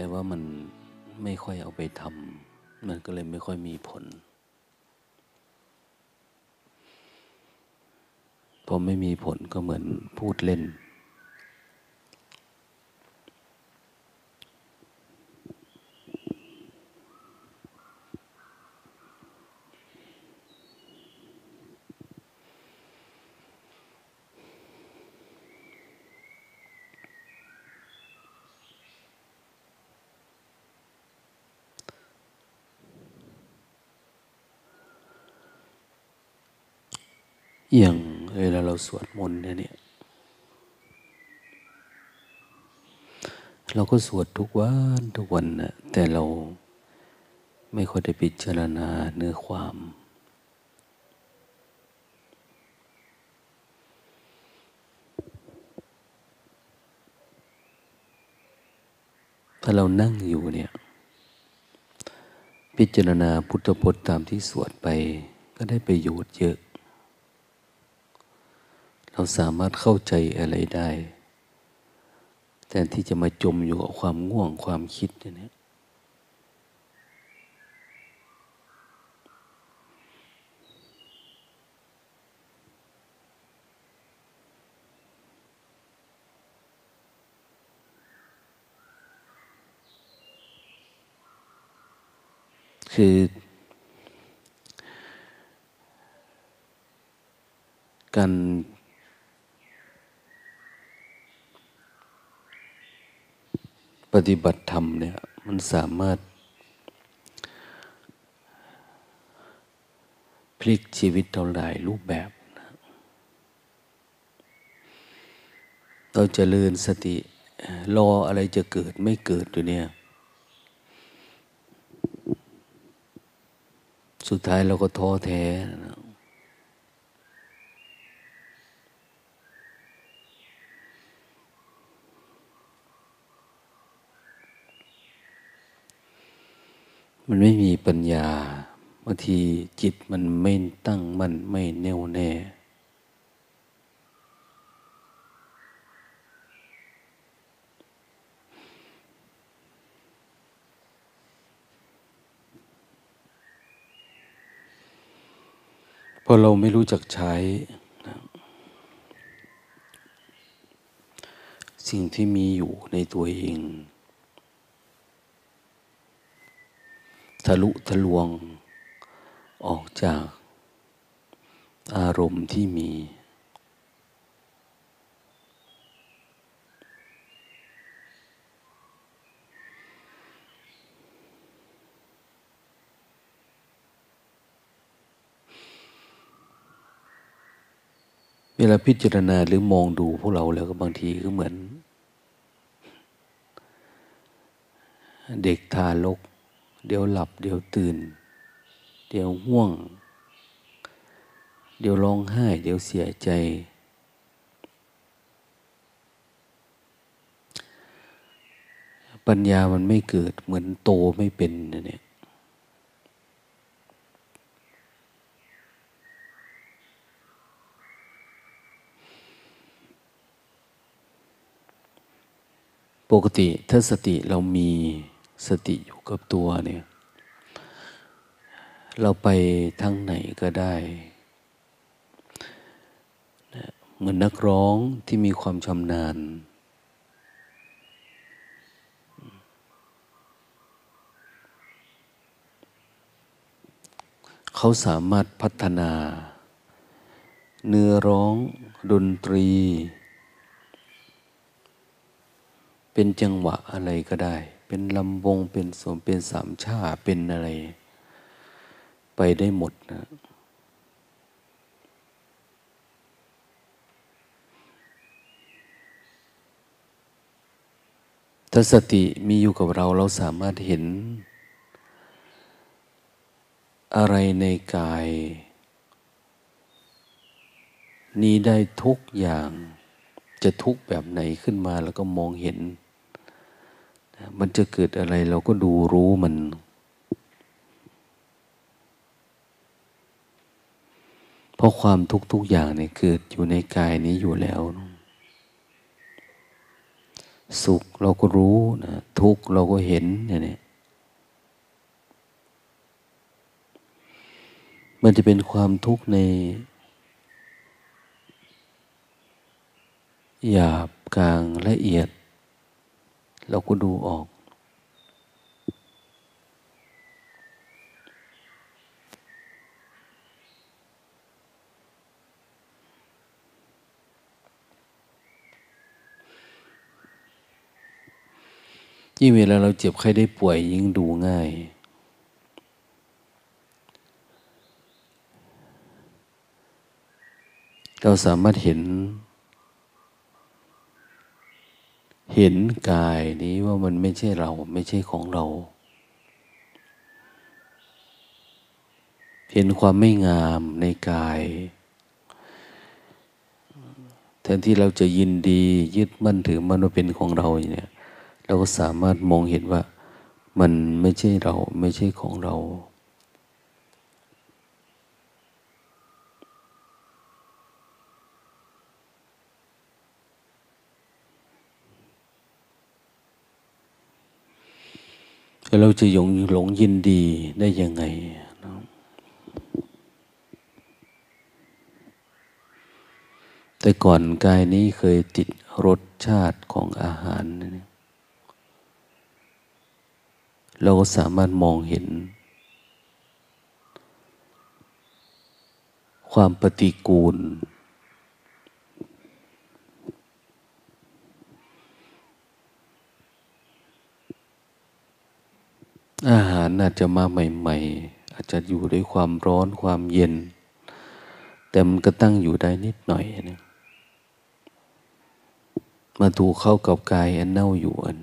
แต่ว่ามันไม่ค่อยเอาไปทำมันก็เลยไม่ค่อยมีผลพอไม่มีผลก็เหมือนพูดเล่น อย่างเวลาเราสวดมนต์เนี่ย เราก็สวดทุกวันทุกวันนะแต่เราไม่ค่อยได้พิจารณาเนื้อความ ถ้าเรานั่งอยู่เนี่ย พิจารณาพุทธพจน์ตามที่สวดไปก็ได้ประโยชน์เยอะ เราสามารถเข้าใจอะไรได้ แต่ที่จะมาจมอยู่กับความง่วงความคิดเนี่ยคือ การ ปฏิบัติธรรมเนี่ยมันสามารถ พลิกชีวิตเราหลายรูปแบบ เราจะเลื่อนสติรออะไรจะเกิดไม่เกิดอยู่เนี่ย สุดท้ายเราก็ท้อแท้นะ มันไม่มีปัญญาบางทีจิตมันไม่ตั้งมันไม่แน่วแน่ พอเราไม่รู้จักใช้ สิ่งที่มีอยู่ในตัวเอง ทะลุทะลวง ออกจากอารมณ์ที่มี เวลาพิจารณาหรือมองดูพวกเราแล้วก็บางทีก็เหมือน เด็กทารก เดี๋ยวหลับ เดี๋ยวตื่น เดี๋ยวห่วง เดี๋ยวร้องไห้ เดี๋ยวเสียใจ ปัญญามันไม่เกิดเหมือนโตไม่เป็นนะเนี่ยปกติถ้าสติเรามีสติอยู่ กับตัวเนี่ย เราไปทางไหนก็ได้เหมือนนักร้องที่มีความชำนาญ เขาสามารถพัฒนา เนื้อร้องดนตรี เป็นจังหวะอะไรก็ได้ เป็นลำวงเป็นสมเป็นสามชาเป็นอะไร ไปได้หมดนะถ้าสติมีอยู่กับเราเราสามารถเห็น อะไรในกาย นี้ได้ทุกอย่างจะทุกแบบไหนขึ้นมาแล้วก็มองเห็น มันจะเกิดอะไรเราก็ดูรู้มัน เพราะความทุกทุกอย่างเนี่ยเกิดอยู่ในกายนี้อยู่แล้ว สุขเราก็รู้นะทุกเราก็เห็นเนี่ยมันจะเป็นความทุกข์ใน หยาบกลางละเอียด เราก็ดูออก ยิ่งเวลาเราเจ็บไข้ได้ป่วยยิ่งดูง่าย เราสามารถเห็น เห็นกายนี้ว่ามันไม่ใช่เราไม่ใช่ของเรา เห็นความไม่งามในกาย แทนที่เราจะยินดียึดมั่นถือมันว่าเป็นของเราเนี่ย เราก็สามารถมองเห็นว่ามันไม่ใช่เราไม่ใช่ของเรา เราจะยงหลงยินดีได้ยังไงแต่ก่อนกายนี้เคยติดรสชาติของอาหารเราก็สามารถมองเห็น ความปฏิกูล อาหารอาจจะมาใหม่ ๆ อาจจะอยู่ด้วยความร้อนความเย็น แต่มันก็ตั้งอยู่ได้นิดหน่อยนะมาถูกเข้ากับกายอันเน่าอยู่อัน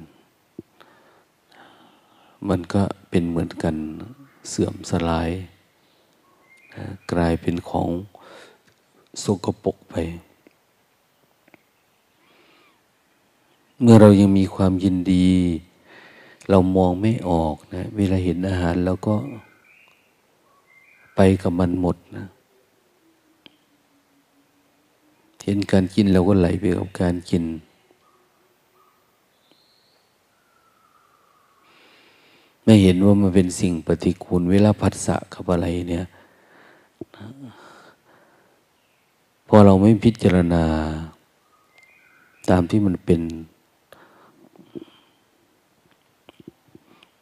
มันก็เป็นเหมือนกันเสื่อมสลาย กลายเป็นของสกปรกไป เมื่อเรายังมีความยินดี เรามองไม่ออกนะ เวลาเห็นอาหารเราก็ไปกับมันหมดนะ เห็นการกินเราก็ไหลไปกับการกิน ไม่เห็นว่ามันเป็นสิ่งปฏิกูล เวลาผัสสะกับอะไรเนี่ยพอเราไม่พิจารณา ตามที่มันเป็น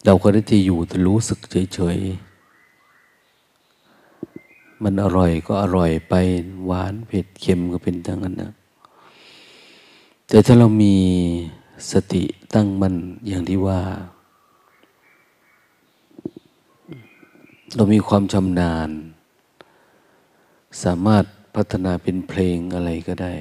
เราก็ได้ที่อยู่แต่รู้สึกเฉยๆ มันอร่อยก็อร่อยไปหวานเผ็ดเค็มก็เป็นทั้งนั้นนะแต่ถ้าเรามีสติตั้งมั่นอย่างที่ว่า เรามีความชำนาญ สามารถพัฒนาเป็นเพลงอะไรก็ได้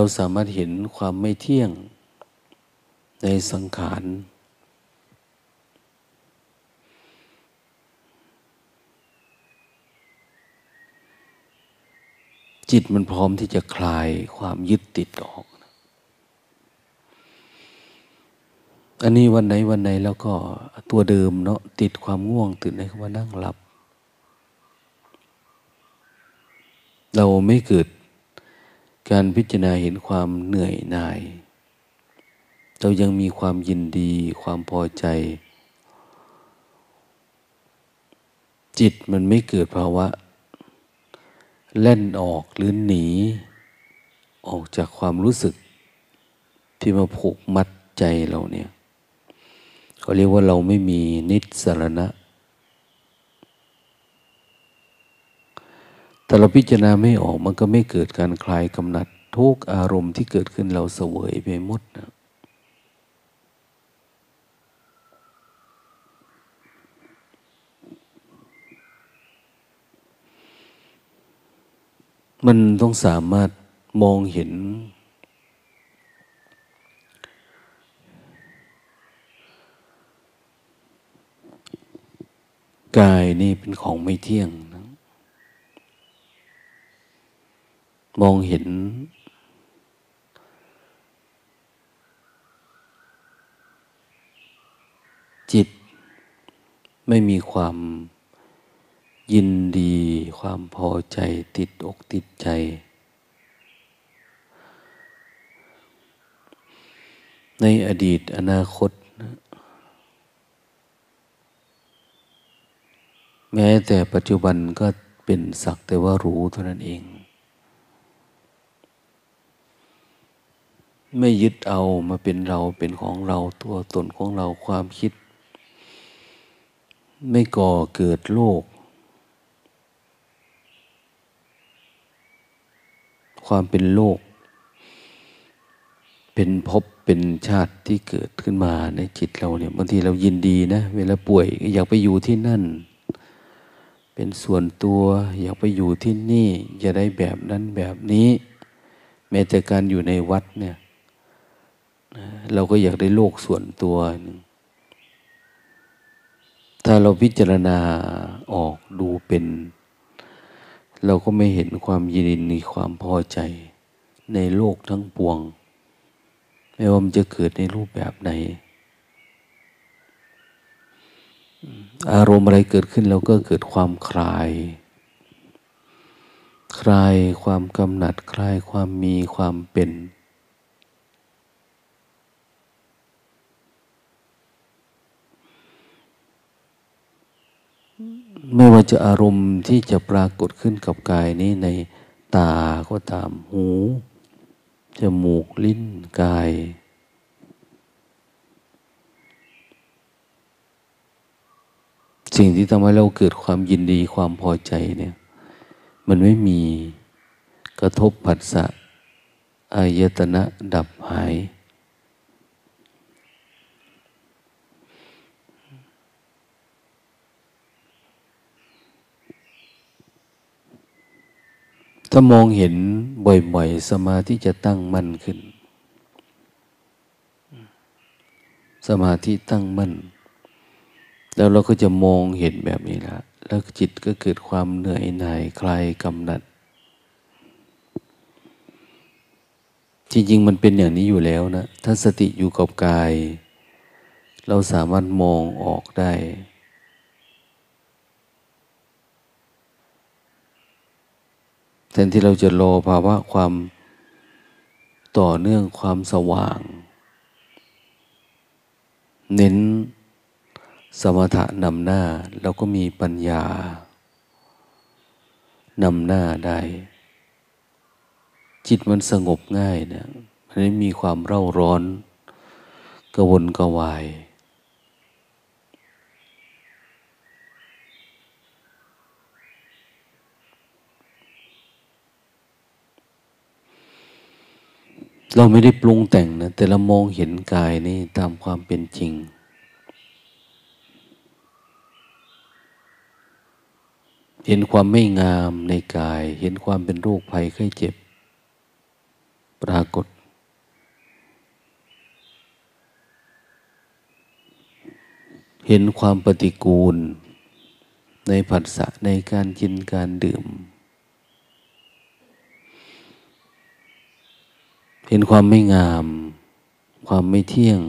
เราสามารถเห็นความไม่เที่ยงในสังขาร จิตมันพร้อมที่จะคลายความยึดติดออก อันนี้วันไหนวันไหนแล้วก็ตัวเดิมเนาะติดความง่วงตื่นในคำว่านั่งหลับ เราไม่เกิด การพิจารณาเห็นความเหนื่อยหน่าย เรายังมีความยินดี ความพอใจ จิตมันไม่เกิดภาวะ เล่นออกหรือหนี ออกจากความรู้สึก ที่มาผูกมัดใจเราเนี่ยเขาเรียกว่าเราไม่มีนิสรณะ แต่เราพิจารณาไม่ออกมันก็ไม่เกิดการคลายกำหนัดทุกอารมณ์ที่เกิดขึ้นเราเสวยไปหมดนะมันต้องสามารถมองเห็น กายนี่เป็นของไม่เที่ยงนะ มองเห็น จิต ไม่มีความยินดี ความพอใจติดอกติดใจ ในอดีตอนาคต แม้แต่ปัจจุบันก็เป็นสักแต่ว่ารู้เท่านั้นเอง ไม่ยึดเอามาเป็นเราเป็นของเราตัวตนของเราความคิด ไม่ก่อเกิดโลก ความเป็นโลก เป็นภพเป็นชาติที่เกิดขึ้นมาในจิตเราเนี่ยบางทีเรายินดีนะ เวลาป่วยอยากไปอยู่ที่นั่น เป็นส่วนตัวอยากไปอยู่ที่นี่จะได้แบบนั้นแบบนี้แม้แต่การอยู่ในวัดเนี่ย เราก็อยากได้โลกส่วนตัวหนึ่งถ้าเราพิจารณาออกดูเป็น เราก็ไม่เห็นความยินดีในความพอใจในโลกทั้งปวง ไม่ว่ามันจะเกิดในรูปแบบไหน อารมณ์อะไรเกิดขึ้นเราก็เกิดความคลาย คลายความกำหนัดคลายความมีความเป็น ไม่ว่าจะอารมณ์ที่จะปรากฏขึ้นกับกายนี้ในตาก็ตามหูจมูกลิ้นกาย สิ่งที่ทำให้เราเกิดความยินดีความพอใจเนี่ย มันไม่มีกระทบผัสสะอายตนะดับหาย ถ้ามองเห็นบ่อยๆ สมาธิจะตั้งมั่นขึ้น สมาธิตั้งมั่น แล้วเราก็จะมองเห็นแบบนี้ละแล้วจิตก็เกิดความเหนื่อยหน่ายคลายกำหนัดจริงๆมันเป็นอย่างนี้อยู่แล้วนะ ถ้าสติอยู่กับกาย เราสามารถมองออกได้ แทนที่เราจะรอภาวะความต่อเนื่องความสว่าง เน้นสมถะนำหน้าเราก็มีปัญญานำหน้าได้ จิตมันสงบง่ายนะมันไม่มีความเร่าร้อนกระวนกระวาย เราไม่ได้ปรุงแต่งนะ แต่เรามองเห็นกายนี่ตามความเป็นจริง เห็นความไม่งามในกาย เห็นความเป็นโรคภัยไข้เจ็บ ปรากฏ เห็นความปฏิกูล ในผัสสะในการกินการดื่ม เห็นความไม่งาม ความไม่เที่ยง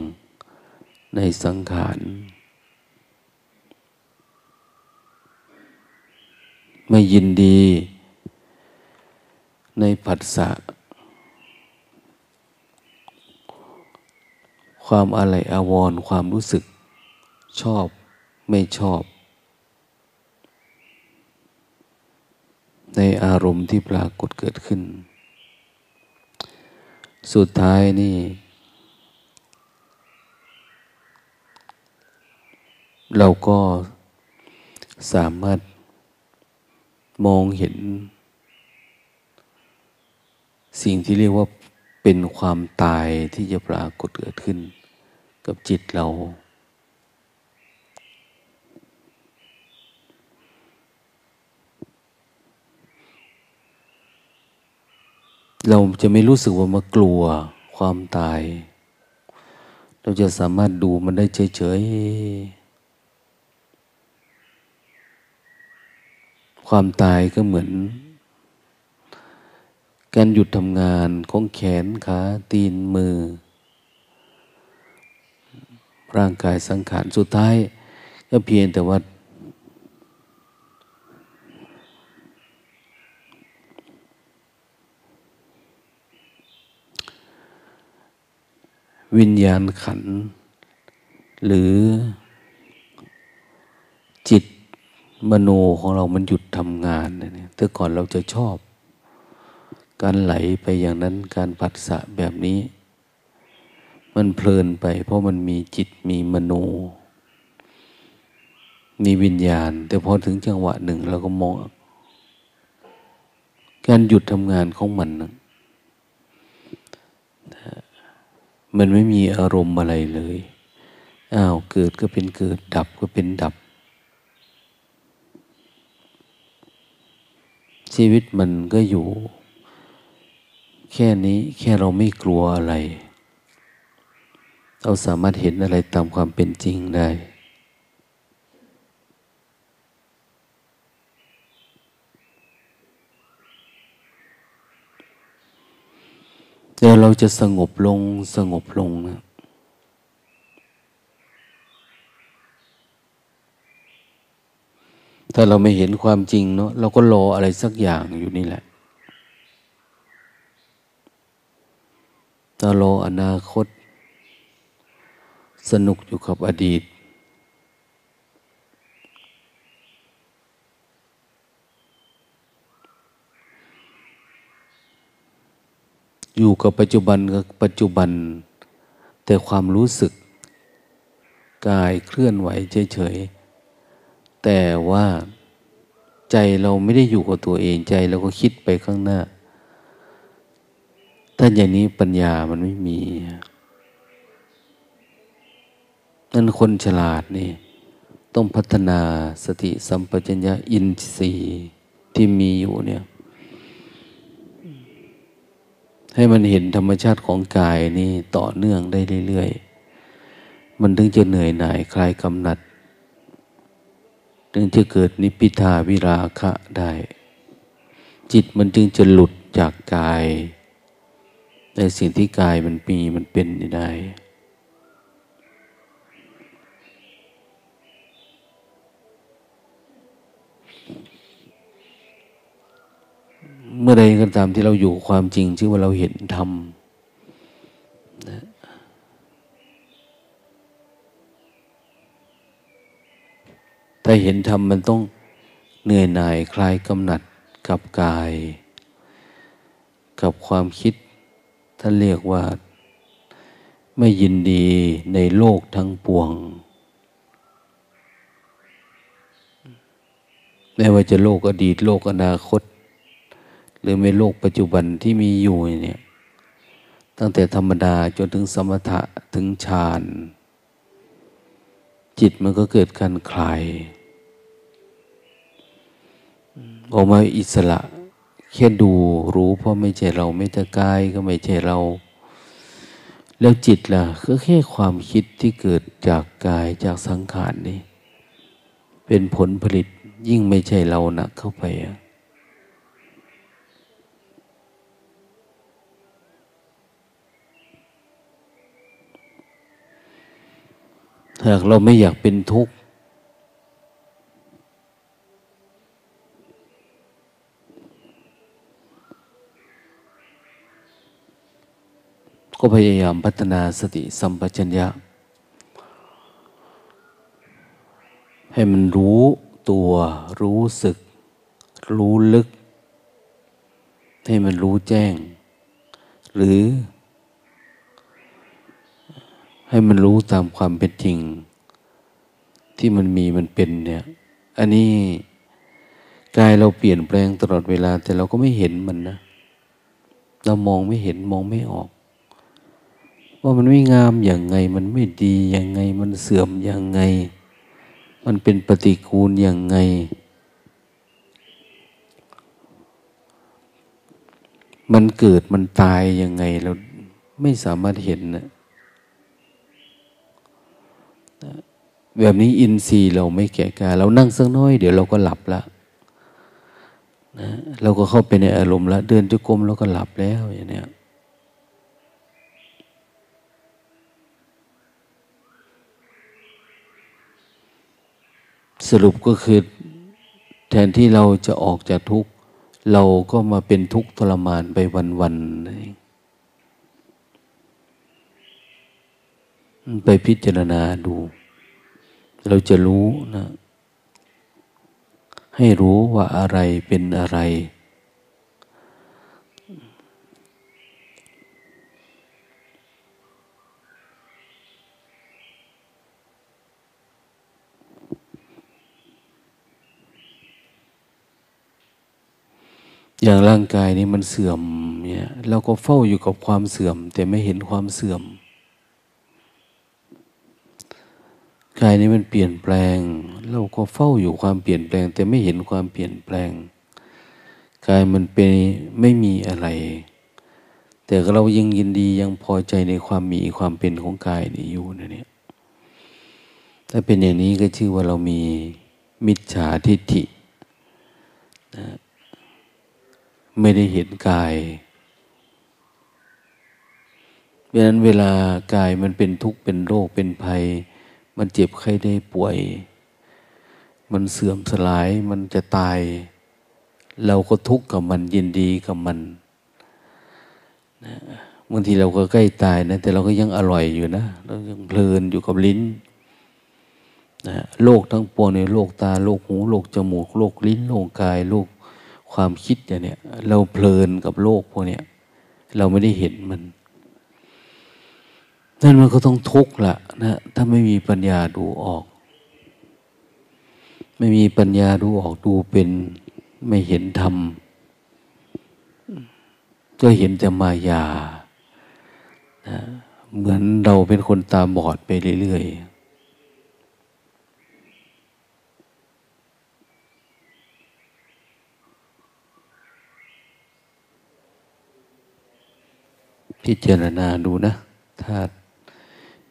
ในสังขาร ไม่ยินดี ในผัสสะ ความอะไรอาวรความรู้สึก ชอบไม่ชอบ ในอารมณ์ที่ปรากฏเกิดขึ้น สุดท้ายนี่ เราก็สามารถมองเห็น สิ่งที่เรียกว่าเป็นความตายที่จะปรากฏเกิดขึ้น กับจิตเรา เราจะไม่รู้สึกว่ามากลัวความตาย เราจะสามารถดูมันได้เฉยๆ ความตายก็เหมือน การหยุดทำงานของแขนขาตีนมือ ร่างกายสังขารสุดท้าย ก็เพียงแต่ว่า วิญญาณขัน หรือจิตมโนของเรามันหยุดทำงานเนี่ยแต่ก่อนเราจะชอบ การไหลไปอย่างนั้นการผัสสะแบบนี้ มันเพลินไป เพราะมันมีจิตมีมโน มีวิญญาณ แต่พอถึงจังหวะหนึ่งเราก็มอง การหยุดทำงานของมันนะ มันไม่มีอารมณ์อะไรเลย อ้าว เกิดก็เป็นเกิด ดับก็เป็นดับ ชีวิตมันก็อยู่ แค่นี้แค่เราไม่กลัวอะไร เราสามารถเห็นอะไรตามความเป็นจริงได้ เดี๋ยวเราจะสงบลงสงบลงนะถ้าเราไม่เห็นความจริงเนาะเราก็รออะไรสักอย่างอยู่นี่แหละถ้ารออนาคต สนุกอยู่กับอดีต อยู่กับปัจจุบันกับปัจจุบัน แต่ความรู้สึก กายเคลื่อนไหวเฉยๆแต่ว่าใจเราไม่ได้อยู่กับตัวเองใจเราก็คิดไปข้างหน้า ถ้าอย่างนี้ปัญญามันไม่มี นั่นคนฉลาดนี่ต้องพัฒนาสติสัมปชัญญะอินทรีย์ที่มีอยู่เนี่ย ให้มันเห็นธรรมชาติของกายนี่ต่อเนื่องได้เรื่อยๆ มันถึงจะเหนื่อยหน่ายคลายกำหนัด ถึงจะเกิดนิพิทาวิราคะได้ จิตมันจึงจะหลุดจากกาย ในสิ่งที่กายมันมีมันเป็นได้ เมื่อใดก็ตามที่เราอยู่ความจริงชื่อว่าเราเห็นธรรมนะถ้าเห็นธรรมมันต้องเหนื่อยหน่ายคลายกำหนัดกับกาย กับความคิดท่านเรียกว่า ไม่ยินดีในโลกทั้งปวง ไม่ว่าจะโลกอดีต โลกอนาคต หรือในโลกปัจจุบันที่มีอยู่เนี่ย ตั้งแต่ธรรมดาจนถึงสมถะถึงฌานจิตมันก็เกิดการคลายออกมาอิสระ แค่ดูรู้เพราะไม่ใช่เราไม่แต่กายก็ไม่ใช่เรา แล้วจิตล่ะก็แค่ความคิดที่เกิดจากกายจากสังขารนี่เป็นผลผลิตยิ่งไม่ใช่เราหนักเข้าไปอะ หากเราไม่อยากเป็นทุกข์ ก็พยายามพัฒนาสติสัมปชัญญะ ให้มันรู้ตัวรู้สึก รู้ลึก ให้มันรู้แจ้ง หรือ ให้มันรู้ตามความเป็นจริง ที่มันมีมันเป็นเนี่ย อันนี้กายเราเปลี่ยนแปลงตลอดเวลา แต่เราก็ไม่เห็นมันนะ เรามองไม่เห็นมองไม่ออก ว่ามันไม่งามอย่างไง มันไม่ดีอย่างไง มันเสื่อมอย่างไง มันเป็นปฏิกูลอย่างไง มันเกิดมันตายยังไงเราไม่สามารถเห็นนะ แบบนี้อินทรีย์เราไม่แก่กาเรานั่งสักน้อยเดี๋ยวเราก็หลับละนะเราก็เข้าไปในอารมณ์แล้วเดินจุกรมเราก็หลับแล้วอย่างเนี้ยสรุปก็คือแทนที่เราจะออกจากทุกข์ เราก็มาเป็นทุกข์ทรมานไปวันๆนั่นเอง ไปพิจารณาดู เราจะรู้นะ ให้รู้ว่าอะไรเป็นอะไร อย่างร่างกายนี้มันเสื่อมเนี่ยเราก็เฝ้าอยู่กับความเสื่อม แต่ไม่เห็นความเสื่อม กายนี้มันเปลี่ยนแปลง เราก็เฝ้าอยู่ความเปลี่ยนแปลง แต่ไม่เห็นความเปลี่ยนแปลง กายมันเป็นไม่มีอะไร แต่เรายังยินดียังพอใจในความมีความเป็นของกายนี้อยู่นะเนี่ยถ้าเป็นอย่างนี้ก็ชื่อว่าเรามีมิจฉาทิฏฐินะไม่ได้เห็นกายเพราะนั้นเวลากายมันเป็นทุกข์เป็นโรคเป็นภัย มันเจ็บไข้ได้ป่วย มันเสื่อมสลาย มันจะตาย เราก็ทุกข์กับมันยินดีกับมันนะบางทีเราก็ใกล้ตายนะ แต่เราก็ยังอร่อยอยู่นะเรายังเพลินอยู่กับลิ้นนะโลกทั้งปวงในโลกตาโลกหูโลกจมูกโลกลิ้นโลกกายโลกความคิดอย่างเนี้ยเราเพลินกับโลกพวกเนี้ยเราไม่ได้เห็นมัน นั่นมันก็ต้องทุกข์ละนะถ้าไม่มีปัญญาดูออก ไม่มีปัญญาดูออกดูเป็นไม่เห็นธรรมก็เห็นแต่มายานะเหมือนเราเป็นคนตาบอดไปเรื่อยๆพิจารณาดูนะถ้า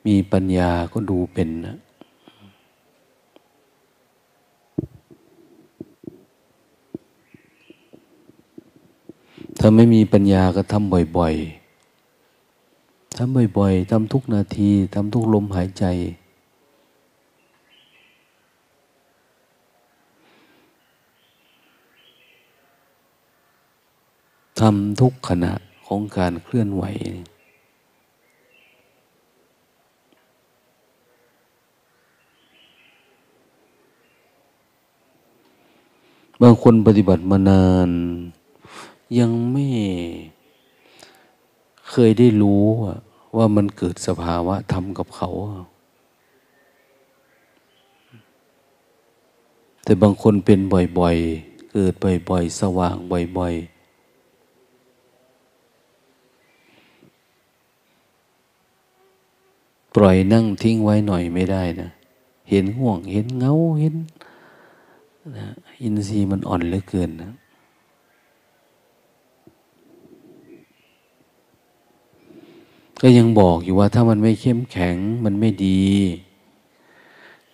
มีปัญญาก็ดูเป็นนะถ้าไม่มีปัญญาก็ทำบ่อยๆ ทำบ่อยๆ ทำทุกนาที ทำทุกลมหายใจ ทำทุกขณะของการเคลื่อนไหว บางคนปฏิบัติมานาน ยังไม่เคยได้รู้ว่ามันเกิดสภาวะธรรมกับเขา แต่บางคนเป็นบ่อยๆ เกิดบ่อยๆ สว่างบ่อยๆปล่อยนั่งทิ้งไว้หน่อยไม่ได้นะ เห็นห่วง เห็นเงา เห็นนะ อินทรีย์มันอ่อนเหลือเกินนะก็ยังบอกอยู่ว่าถ้ามันไม่เข้มแข็งมันไม่ดี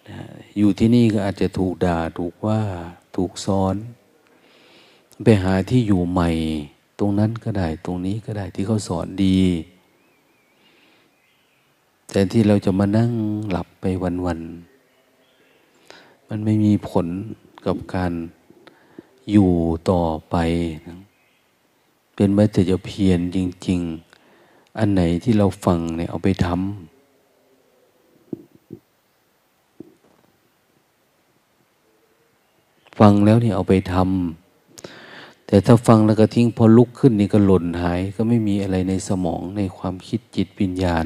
นะอยู่ที่นี่ก็อาจจะถูกด่าถูกว่าถูกซ้อน ไปหาที่อยู่ใหม่ ตรงนั้นก็ได้ตรงนี้ก็ได้ที่เขาสอนดี แต่ที่เราจะมานั่งหลับไปวันๆมันไม่มีผล กับการอยู่ต่อไปนะเป็นไม่แต่จะเพียรจริง ๆ อันไหนที่เราฟังเนี่ยเอาไปทำฟังแล้วเนี่ยเอาไปทำแต่ถ้าฟังแล้วก็ทิ้งพอลุกขึ้นนี่ก็หล่นหาย ก็ไม่มีอะไรในสมองในความคิดจิตวิญญาณ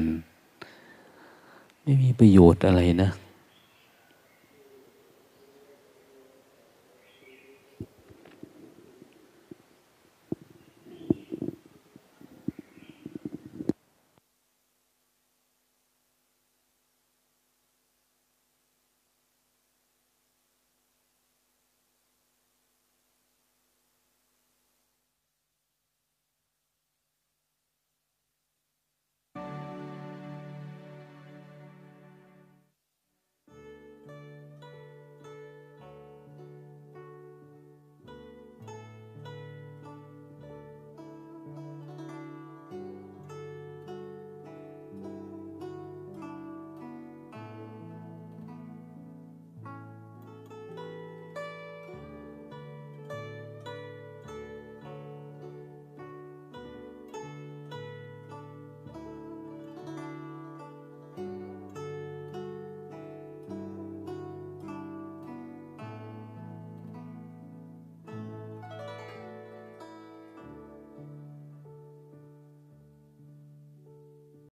ไม่มีประโยชน์อะไรนะ